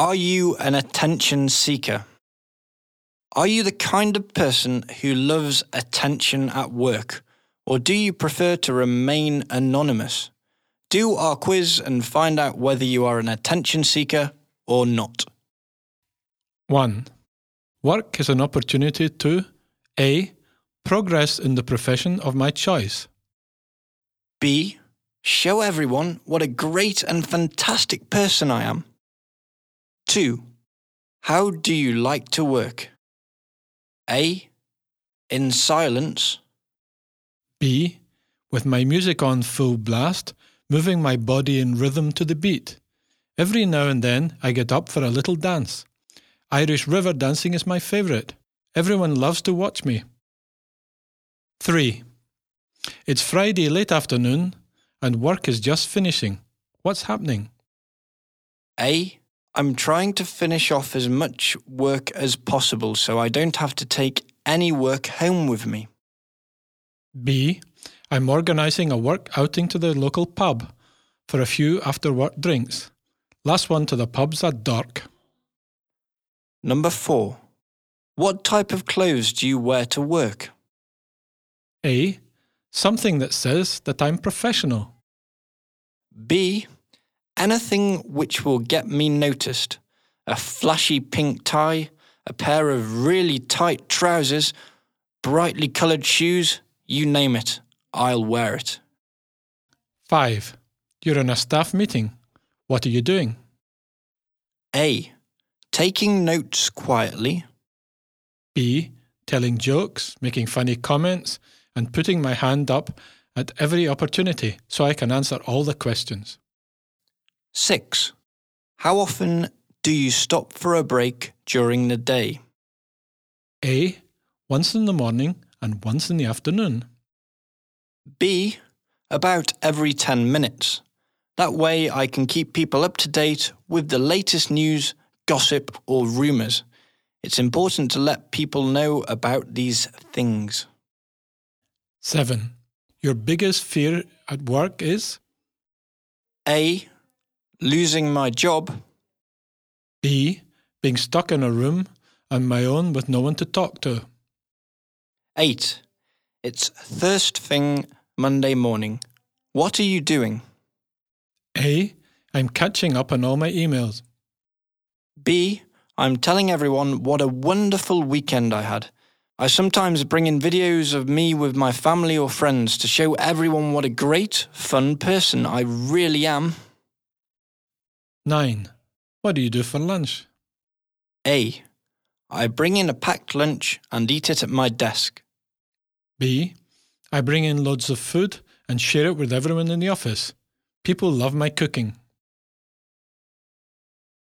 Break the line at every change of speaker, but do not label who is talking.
Are you an attention seeker? Are you the kind of person who loves attention at work, or do you prefer to remain anonymous? Do our quiz and find out whether you are an attention seeker or not.
1. Work is an opportunity to A. Progress in the profession of my choice.
B. Show everyone what a great and fantastic person I am. 2. How do you like to work? A. In silence.
B. With my music on full blast, moving my body in rhythm to the beat. Every now and then I get up for a little dance. Irish river dancing is my favourite. Everyone loves to watch me. 3. It's Friday late afternoon and work is just finishing. What's happening?
A. I'm trying to finish off as much work as possible so I don't have to take any work home with me.
B. I'm organising a work outing to the local pub for a few after work drinks. Last one to the pub's at dark.
Number 4. What type of clothes do you wear to work?
A. Something that says that I'm professional.
B. Anything which will get me noticed. A flashy pink tie, a pair of really tight trousers, brightly coloured shoes, you name it, I'll wear it.
5. You're in a staff meeting. What are you doing?
A. Taking notes quietly.
B. Telling jokes, making funny comments, and putting my hand up at every opportunity so I can answer all the questions.
6. How often do you stop for a break during the day?
A. Once in the morning and once in the afternoon.
B. About every 10 minutes. That way I can keep people up to date with the latest news, gossip, or rumours. It's important to let people know about these things.
7. Your biggest fear at work is
A. Losing my job.
B. Being stuck in a room on my own with no one to talk to.
8. It's first thing Monday morning. What are you doing?
A. I'm catching up on all my emails.
B. I'm telling everyone what a wonderful weekend I had. I sometimes bring in videos of me with my family or friends to show everyone what a great, fun person I really am.
9. What do you do for lunch?
A. I bring in a packed lunch and eat it at my desk.
B. I bring in loads of food and share it with everyone in the office. People love my cooking.